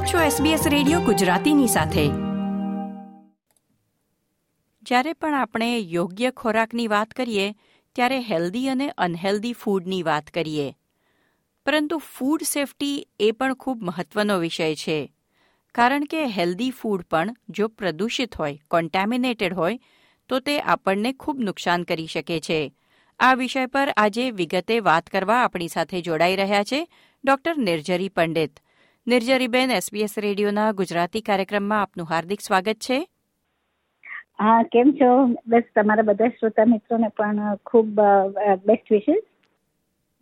આપ છો SBS radio ગુજરાતીની સાથે. જ્યારે પણ આપણે યોગ્ય ખોરાકની વાત કરીએ, ત્યારે હેલ્ધી અને અનહેલ્ધી ફૂડની વાત કરીએ. પરંતુ ફૂડ સેફટી એ પણ ખૂબ મહત્વનો વિષય છે. કારણ કે હેલ્ધી ફૂડ પણ જો પ્રદૂષિત હોય કોન્ટેમિનેટેડ હોય, તો તે આપણને ખૂબ નુકસાન કરી શકે છે. આ વિષય પર આજે વિગતે વાત કરવા આપણી સાથે જોડાઈ રહ્યા છે ડોક્ટર નિર્જરી પંડિત. નિર્જરીબેન એસબીએસ રેડિયોના ગુજરાતી કાર્યક્રમમાં આપનું હાર્દિક સ્વાગત છે. હા કેમ છો? બસ તમારા બધા શ્રોતા મિત્રોને પણ ખૂબ બેસ્ટ વિશેસ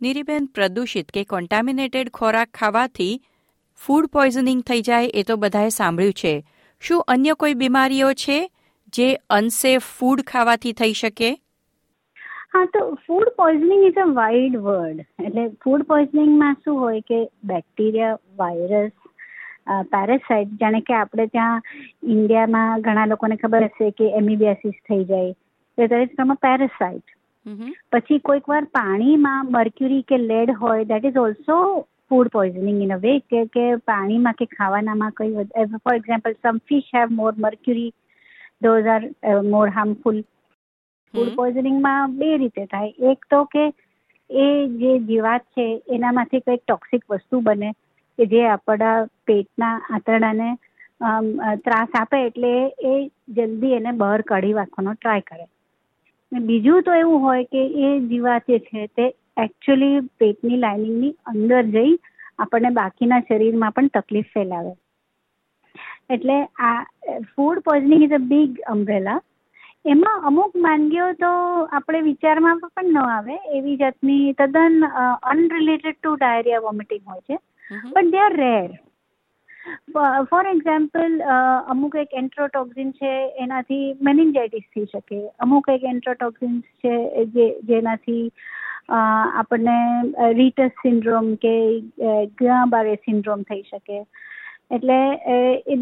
નીરીબેન પ્રદૂષિત કે કોન્ટામિનેટેડ ખોરાક ખાવાથી ફૂડ પોઈઝનિંગ થઈ જાય એ તો બધાએ સાંભળ્યું છે. શું અન્ય કોઈ બીમારીઓ છે જે અનસેફ ફૂડ ખાવાથી થઈ શકે? હા તો food poisoning is a wide word એટલે ફૂડ પોઈઝનિંગમાં શું હોય કે બેક્ટેરિયા વાયરસ પેરાસાઇટ જાણે કે આપણે ત્યાં ઇન્ડિયામાં ઘણા લોકોને ખબર હશે કે એમિબિયાસિસ થઈ જાય. તો that is from a parasite પછી કોઈક વાર પાણીમાં મર્ક્યુરી કે લેડ હોય that is also food poisoning in a way કે કે પાણીમાં કે ખાવાનામાં કઈ for example some fish have more mercury those are more harmful food પોઈઝનિંગમાં બે રીતે થાય. એક તો કે એ જે જીવાત છે એનામાંથી કંઈક ટોક્સિક વસ્તુ બને કે જે આપણા પેટના આંતરડાને ત્રાસ આપે એટલે એ જલ્દી એને બહાર કાઢી રાખવાનો ટ્રાય કરે. બીજું તો એવું હોય કે એ જીવાત જે છે તે એકચ્યુઅલી પેટની લાઇનિંગની અંદર જઈ આપણને બાકીના શરીરમાં પણ તકલીફ ફેલાવે. એટલે આ food poisoning is a big umbrella એમાં અમુક વાનગીઓ તો આપણે વિચારમાં પણ ન આવે. એવી જાતની તદ્દન અનરિલેટેડ ટુ ડાયરિયા વોમિટિંગ હોય છે. But they are rare for example અમુક એક એન્ટ્રોટોક્સિન છે એનાથી મેનિન્જાઇટિસ થઈ શકે. અમુક એક એન્ટ્રોટોક્સિન છે જે જેનાથી આપણને રીટસ સિન્ડ્રોમ કે ગ્રાબારે સિન્ડ્રોમ થઈ શકે. એટલે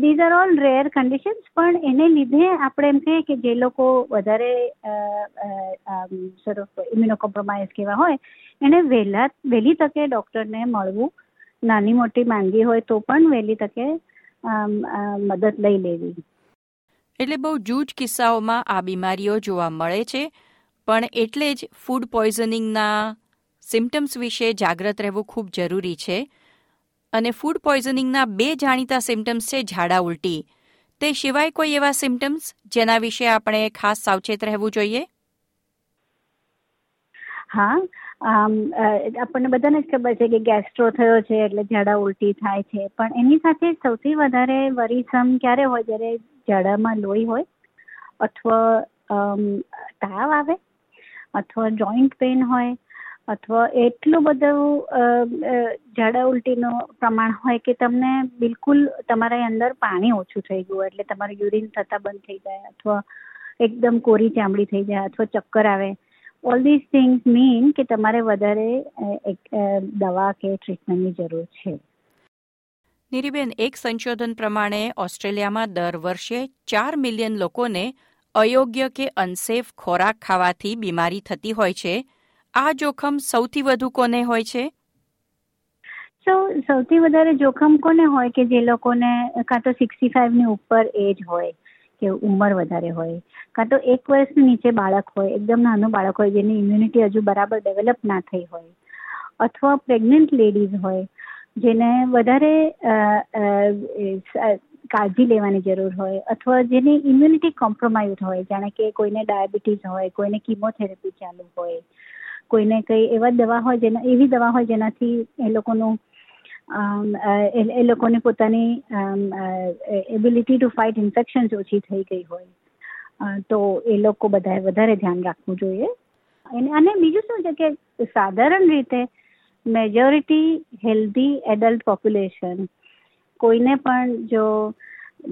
these are all rare conditions પણ એને લીધે આપણે એમ કહીએ કે જે લોકો વધારે સર ઇમ્યુનો કોમ્પ્રોમાઇઝ કેવા હોય, એને વહેલા, વહેલી તકે ડૉક્ટરને મળવું, નાની મોટી માંગી હોય તો પણ વહેલી તકે મદદ લઈ લેવી. એટલે બહુ જૂજ કિસ્સાઓમાં આ બીમારીઓ જોવા મળે છે, પણ એટલે જ ફૂડ પોઈઝનિંગના સિમ્ટમ્સ વિશે જાગૃત રહેવું ખૂબ જરૂરી છે. અને ફૂડ પોઈઝનિંગના બે જાણીતા સિમ્ટમ્સ છે ઝાડા ઉલટી. તે સિવાય કોઈ એવા સિમ્ટમ્સ જેના વિશે આપણે ખાસ સાવચેત રહેવું જોઈએ? હા આપણને બધાને જ ખબર છે કે ગેસ્ટ્રો થયો છે એટલે ઝાડા ઉલટી થાય છે. પણ એની સાથે સૌથી વધારે વરીસમ ક્યારે હોય જ્યારે ઝાડામાં લોહી હોય અથવા તાવ આવે અથવા જોઈન્ટ પેન હોય અથવા એટલું બધું ઝાડા ઉલટીનું પ્રમાણ હોય કે તમને બિલકુલ તમારા અંદર પાણી ઓછું થઈ ગયું એટલે તમારું યુરિન થતા બંધ થઈ જાય અથવા એકદમ કોરી ચામડી થઈ જાય અથવા ચક્કર આવે. ઓલ ધીસ થિંગ્સ મીન કે તમારે વધારે દવા કે ટ્રીટમેન્ટની જરૂર છે. નીરીબેન, એક સંશોધન પ્રમાણે ઓસ્ટ્રેલિયામાં દર વર્ષે ચાર મિલિયન લોકોને અયોગ્ય કે અનસેફ ખોરાક ખાવાથી બીમારી થતી હોય છે. આ જોખમ સૌથી વધુ કોને હોય છે? તો સૌથી વધારે જોખમ કોને હોય કે જે લોકોને, કાં તો સિક્સટી ફાઈવની ઉપર એજ હોય કે ઉંમર વધારે હોય, કાં તો એક વર્ષની નીચે બાળક હોય, એકદમ નાનું બાળક હોય જેની ઇમ્યુનિટી હજુ બરાબર ડેવલપ ના થઈ હોય, અથવા પ્રેગ્નન્ટ લેડીઝ હોય, જેને વધારે કાળજી લેવાની જરૂર હોય, અથવા જેની ઇમ્યુનિટી કોમ્પ્રોમાઇઝ હોય, જાણે કે કોઈને ડાયાબિટીસ હોય, કોઈને કીમોથેરાપી ચાલુ હોય કોઈને કંઈ એવા દવા હોય જેના, એવી દવા હોય જેનાથી એ લોકોનું એ લોકોની પોતાની એબિલિટી ટુ ફાઇટ ઇન્ફેક્શન્સ ઓછી થઈ ગઈ હોય. તો એ લોકો બધાએ વધારે ધ્યાન રાખવું જોઈએ. અને બીજું શું છે કે સાધારણ રીતે મેજોરિટી હેલ્ધી એડલ્ટ પોપ્યુલેશન કોઈને પણ જો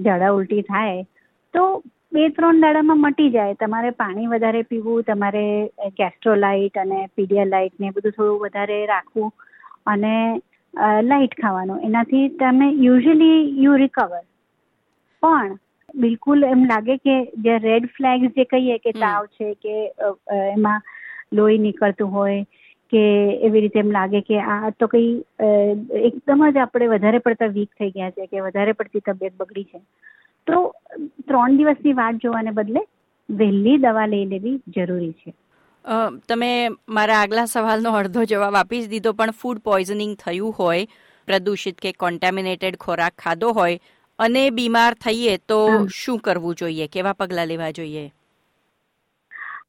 ઝાડા ઉલટી થાય, તો બે ત્રણ દાડામાં મટી જાય. તમારે પાણી વધારે પીવું તમારે કેસ્ટ્રોલાઇટ અને પીડિયાલાઇટ ને બધું થોડું વધારે રાખવું અને લાઇટ ખાવાનું. એનાથી તમે યુઝલી યુ રિકવર. પણ બિલકુલ એમ લાગે કે જે રેડ ફ્લેગ્સ જે કહીએ કે તાવ છે કે એમાં લોહી નીકળતું હોય કે એવી રીતે એમ લાગે કે આ તો કઈ એકદમ જ આપણે વધારે પડતા વીક થઈ ગયા છે કે વધારે પડતી તબિયત બગડી છે. તો ત્રણ દિવસની વાટ જોવાને બદલે વહેલી દવા લઈ લેવી જરૂરી છે. તમે મારા આગલા સવાલનો અડધો જવાબ આપી જ દીધો પણ ફૂડ પોઈઝનિંગ થયું હોય પ્રદૂષિત કે કોન્ટેમિનેટેડ ખોરાક ખાધો હોય અને બીમાર થઈએ તો શું કરવું જોઈએ? કેવા પગલાં લેવા જોઈએ?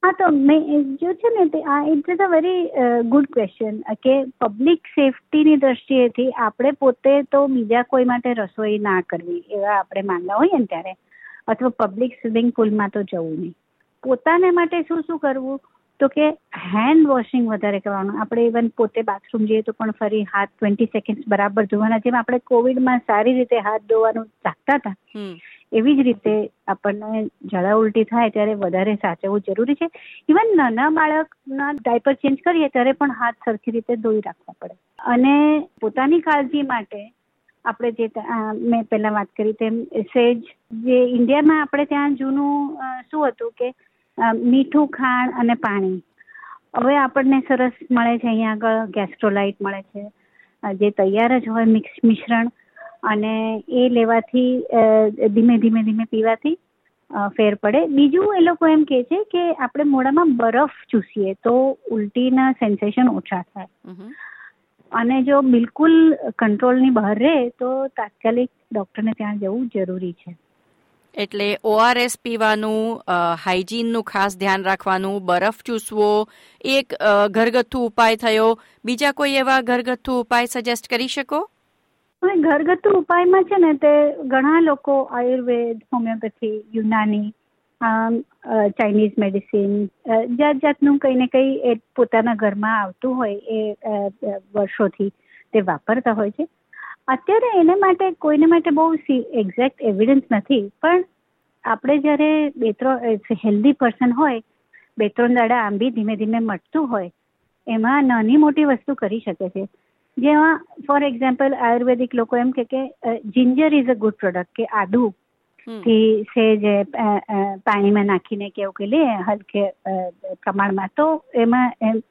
હા, તો મેં જો છે ને, તે આ it is a very good question કે પબ્લિક સેફટીની દ્રષ્ટિએથી આપણે પોતે તો બીજા કોઈ માટે રસોઈ ના કરવી, એવા આપણે માંગતા હોઈએ ને ત્યારે, અથવા પબ્લિક સ્વિમિંગ પુલમાં તો જવું નહીં. પોતાને માટે શું શું કરવું? તો કે હેન્ડ વોશિંગ વધારે કરવાનું. આપણે ઇવન પોતે બાથરૂમ જઈએ તો પણ ફરી હાથ ટ્વેન્ટી સેકન્ડ બરાબર ધોવાના, જેમ આપણે કોવિડમાં સારી રીતે હાથ ધોવાનું રાખતા હતા. એવી જ રીતે આપણને ઝાડા ઉલટી થાય ત્યારે વધારે સાચવવું જરૂરી છે. ઇવન નાના બાળકના ડાયપર ચેન્જ કરીએ ત્યારે પણ હાથ સરખી રીતે ધોઈ રાખવા પડે. અને પોતાની કાળજી માટે આપણે જે મેં પહેલા વાત કરી તેમ સેજ જે ઇન્ડિયામાં આપણે ત્યાં જૂનું શું હતું કે મીઠું ખાંડ અને પાણી. હવે આપણને સરસ મળે છે, અહીંયા આગળ ગેસ્ટ્રોલાઇટ મળે છે. જે તૈયાર જ હોય મિક્સ મિશ્રણ. અને એ લેવાથી ધીમે ધીમે ધીમે પીવાથી ફેર પડે. બીજું એ લોકો એમ કે છે કે આપણે મોઢામાં બરફ ચૂસીએ તો ઉલટીના સેન્સેશન ઓછા થાય. અને જો બિલકુલ કંટ્રોલની બહાર રહે તો તાત્કાલિક ડોક્ટરને ત્યાં જવું જરૂરી છે. એટલે ઓઆરએસ પીવાનું હાઇજીનનું ખાસ ધ્યાન રાખવાનું બરફ ચૂસવો એક ઘરગથ્થુ ઉપાય થયો. બીજા કોઈ એવા ઘરગથ્થુ ઉપાય સજેસ્ટ કરી શકો? હવે ઘરગથ્થુ ઉપાયમાં છે ને તે ઘણા લોકો Ayurveda, homeopathy, Unani Chinese medicine જાત જાતનું કંઈ ને કંઈ એ પોતાના ઘરમાં આવતું હોય એ વર્ષોથી તે વાપરતા હોય છે. અત્યારે એને માટે, કોઈને માટે બહુ એક્ઝેક્ટ એવિડન્સ નથી, પણ આપણે જ્યારે બે ત્રણ હેલ્ધી પર્સન હોય, બે ત્રણ દાડા આંબી ધીમે ધીમે મટતું હોય, એમાં નાની મોટી વસ્તુ કરી શકે છે. જેમાં ફોર એક્ઝામ્પલ આયુર્વેદિક લોકો એમ કે ginger is a good product કે આદુ થી સેજ પાણીમાં નાખીને કેવું કે લે હલકે પ્રમાણમાં તો એમાં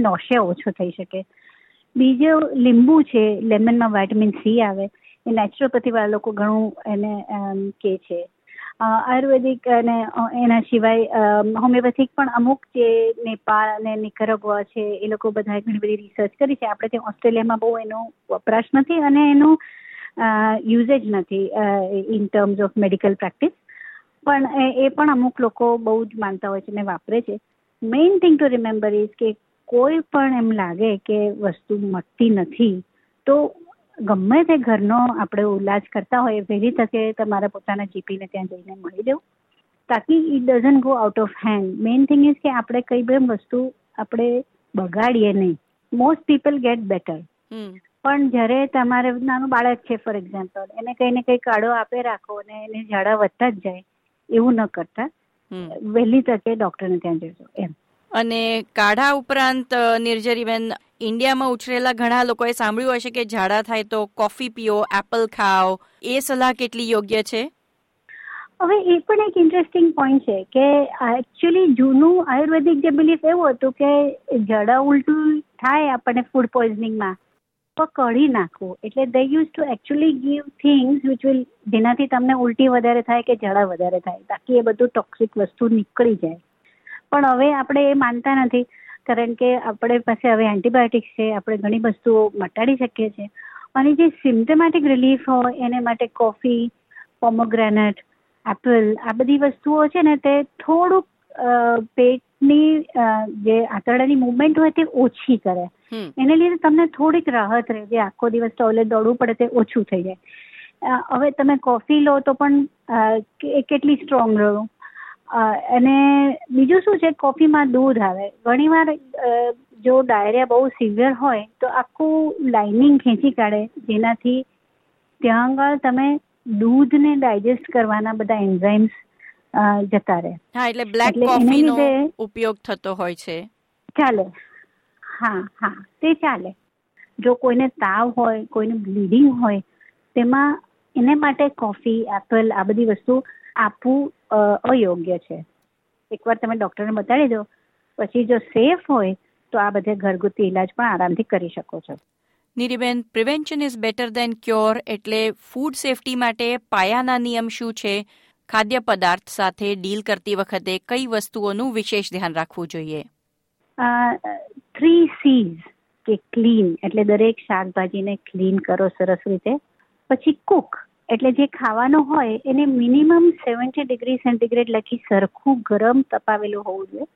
નોશિયા ઓછો થઈ શકે. બીજો લીંબુ છે લેમનમાં વાઇટામિન સી આવે એ નેચરોપેથી વાળા લોકો ઘણું એને કે છે. આયુર્વેદિક અને એના સિવાય હોમિયોપેથિક પણ અમુક જે નેપાળ અને નિકરગવા છે, એ લોકો બધાએ ઘણી બધી રિસર્ચ કરી છે. આપણે ત્યાં ઓસ્ટ્રેલિયામાં બહુ એનો વપરાશ નથી અને એનું યુઝેજ નથી in terms of medical practice પણ એ પણ અમુક લોકો બહુ જ માનતા હોય છે ને વાપરે છે. Main thing to remember is કે કોઈ પણ એમ લાગે કે વસ્તુ મળતી નથી, તો ગમે તે ઘરનો આપણે ઇલાજ કરતા હોય વહેલી તકે તમારા પોતાના જીપીને ત્યાં જઈને મળી દેવું તાકી it doesn't go out of hand main thing is કે આપણે કઈ બે વસ્તુ આપણે બગાડીએ નહીં. મોસ્ટ પીપલ ગેટ બેટર પણ જ્યારે તમારે નાનું બાળક છે ફોર એક્ઝામ્પલ એને કઈ ને કઈ કાળો આપે રાખો અને એને ઝાડા વધતા જ જાય એવું ન કરતા. વહેલી તકે ડોક્ટરને ત્યાં જજો એમ. અને કાઢા ઉપરાંત નિર્જરીબેન, ઇન્ડિયામાં ઉછરેલા ઘણા લોકોએ સાંભળ્યું હશે કે ઝાડા થાય તો કોફી પીઓ, એપલ ખાઓ. એ સલાહ કેટલી યોગ્ય છે? હવે એ પણ એક ઇન્ટરેસ્ટિંગ પોઈન્ટ છે કે એકચ્યુઅલી જૂનું આયુર્વેદિક જે બિલીફ એવું હતું કે ઝાડા ઉલટું થાય આપણને ફૂડ પોઈઝનિંગમાં તો કઢી નાખવું. એટલે they use to actually give things which will જેનાથી તમને ઉલટી વધારે થાય કે ઝાડા વધારે થાય તાકી એ બધું ટોક્સિક વસ્તુ નીકળી જાય. પણ હવે આપણે એ માનતા નથી. કારણ કે આપણે પાસે હવે એન્ટીબાયોટિક્સ છે આપણે ઘણી વસ્તુઓ મટાડી શકીએ છીએ. અને જે સિમ્ટમેટિક રિલીફ હોય એને માટે કોફી પોમોગ્રેનેટ એપલ આ બધી વસ્તુઓ છે ને તે થોડુંક પેટની જે આંતરડાની મુવમેન્ટ હોય તે ઓછી કરે. એને લીધે તમને થોડીક રાહત રહે. જે આખો દિવસ ટોયલેટ દોડવું પડે તે ઓછું થઈ જાય. હવે તમે કોફી લો તો પણ કેટલી સ્ટ્રોંગ રહ્યું અને બીજું શું છે કોફીમાં દૂધ આવે. ઘણીવાર જો ડાયરિયા બહુ સિવિયર હોય તો આખું લાઇનિંગ ખેંચી કાઢે. જેનાથી ત્યાં આગળ તમે દૂધને ડાયજેસ્ટ કરવાના બધા એન્ઝાઇમ્સ જતા રહે. હા એટલે બ્લેક કોફીનો ઉપયોગ થતો હોય છે. ચાલે. હા હા તે ચાલે. જો કોઈને તાવ હોય કોઈને બ્લીડિંગ હોય તેમાં એને માટે કોફી એપલ આ બધી વસ્તુ આપવું અયોગ્ય છે. એકવાર તમે ડૉક્ટરને બતાડી દો. પછી જો સેફ હોય તો આ બધે ઘરગુતી ઇલાજ પણ આરામથી કરી શકો છો. નીરીબેન prevention is better than cure એટલે ફૂડ સેફટી માટે પાયાના નિયમ શું છે? ખાદ્ય પદાર્થ સાથે ડીલ કરતી વખતે કઈ વસ્તુઓનું વિશેષ ધ્યાન રાખવું જોઈએ? થ્રી સીઝ કે ક્લીન એટલે દરેક શાકભાજીને ક્લીન કરો સરસ રીતે. પછી કુક. એટલે જે ખાવાનો હોય એને મિનિમમ સેવન્ટી ડિગ્રી સેન્ટીગ્રેડ લખી સરખું ગરમ તપાવેલું હોવું જોઈએ.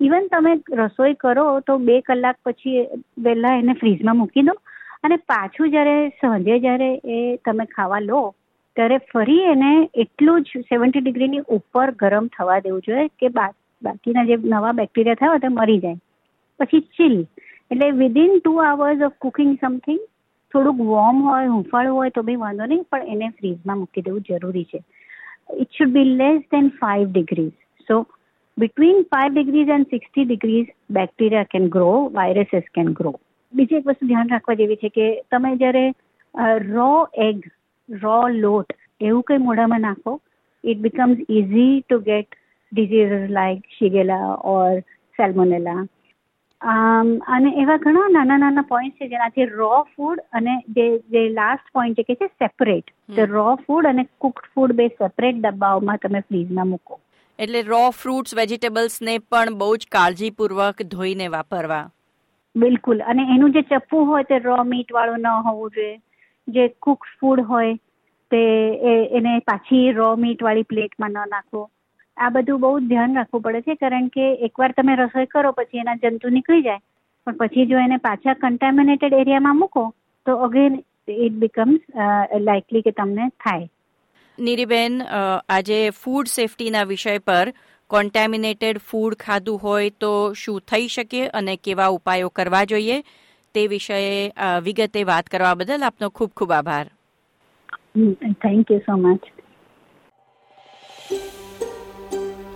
ઇવન તમે રસોઈ કરો તો બે કલાક પછી વહેલા એને ફ્રીજમાં મૂકી દો અને પાછું જ્યારે સાંજે જ્યારે એ તમે ખાવા લો, ત્યારે ફરી એને એટલું જ સેવન્ટી ડિગ્રીની ઉપર ગરમ થવા દેવું જોઈએ કે બાકીના જે નવા બેક્ટેરિયા થયા હોય તે મરી જાય. પછી ચીલ એટલે within two hours of cooking something થોડુંક વોર્મ હોય, હુંફાળું હોય તો બી વાંધો નહીં, પણ એને ફ્રીઝમાં મૂકી દેવું જરૂરી છે. It should be less than five degrees so between five degrees and sixty degrees bacteria can grow viruses can grow બીજી એક વસ્તુ ધ્યાન રાખવા જેવી છે કે તમે જ્યારે રો એગ રો લોટ એવું કંઈ મોઢામાં નાખો it becomes easy to get disease like shigella or salmonella અને એવા ઘણા નાના નાના પોઈન્ટ છે જેનાથી રો ફૂડ અને જે જે લાસ્ટ પોઈન્ટ છે કે છે સેપરેટ તો રો ફૂડ અને કુક્ડ ફૂડ બે સેપરેટ ડબ્બાઓમાં તમે ફ્રીજમાં મૂકો. એટલે રો ફ્રૂટ્સ વેજીટેબલ્સને પણ બહુ જ કાળજીપૂર્વક ધોઈને વાપરવા. બિલકુલ. અને એનું જે ચપ્પુ હોય તે રો મીટ વાળું ન હોવું જોઈએ. જે કુક ફૂડ હોય તે એને પાછી રો મીટ વાળી પ્લેટમાં ન નાખવો આ બધું બહુ ધ્યાન રાખવું પડે છે કારણ કે એકવાર તમે રસોઈ કરો પછી એના જંતુ નીકળી જાય. પણ પછી જો એને પાછા કન્ટેમિનેટેડ એરિયામાં મૂકો તો અગેન ઇટ બીકમ્સ લાઇકલી કે તમને થાય. નીરીબેન આજે ફૂડ સેફટીના વિષય પર કોન્ટેમિનેટેડ ફૂડ ખાધું હોય તો શું થઈ શકે અને કેવા ઉપાયો કરવા જોઈએ તે વિષયે વિગતે વાત કરવા બદલ આપનો ખૂબ ખૂબ આભાર. Thank you so much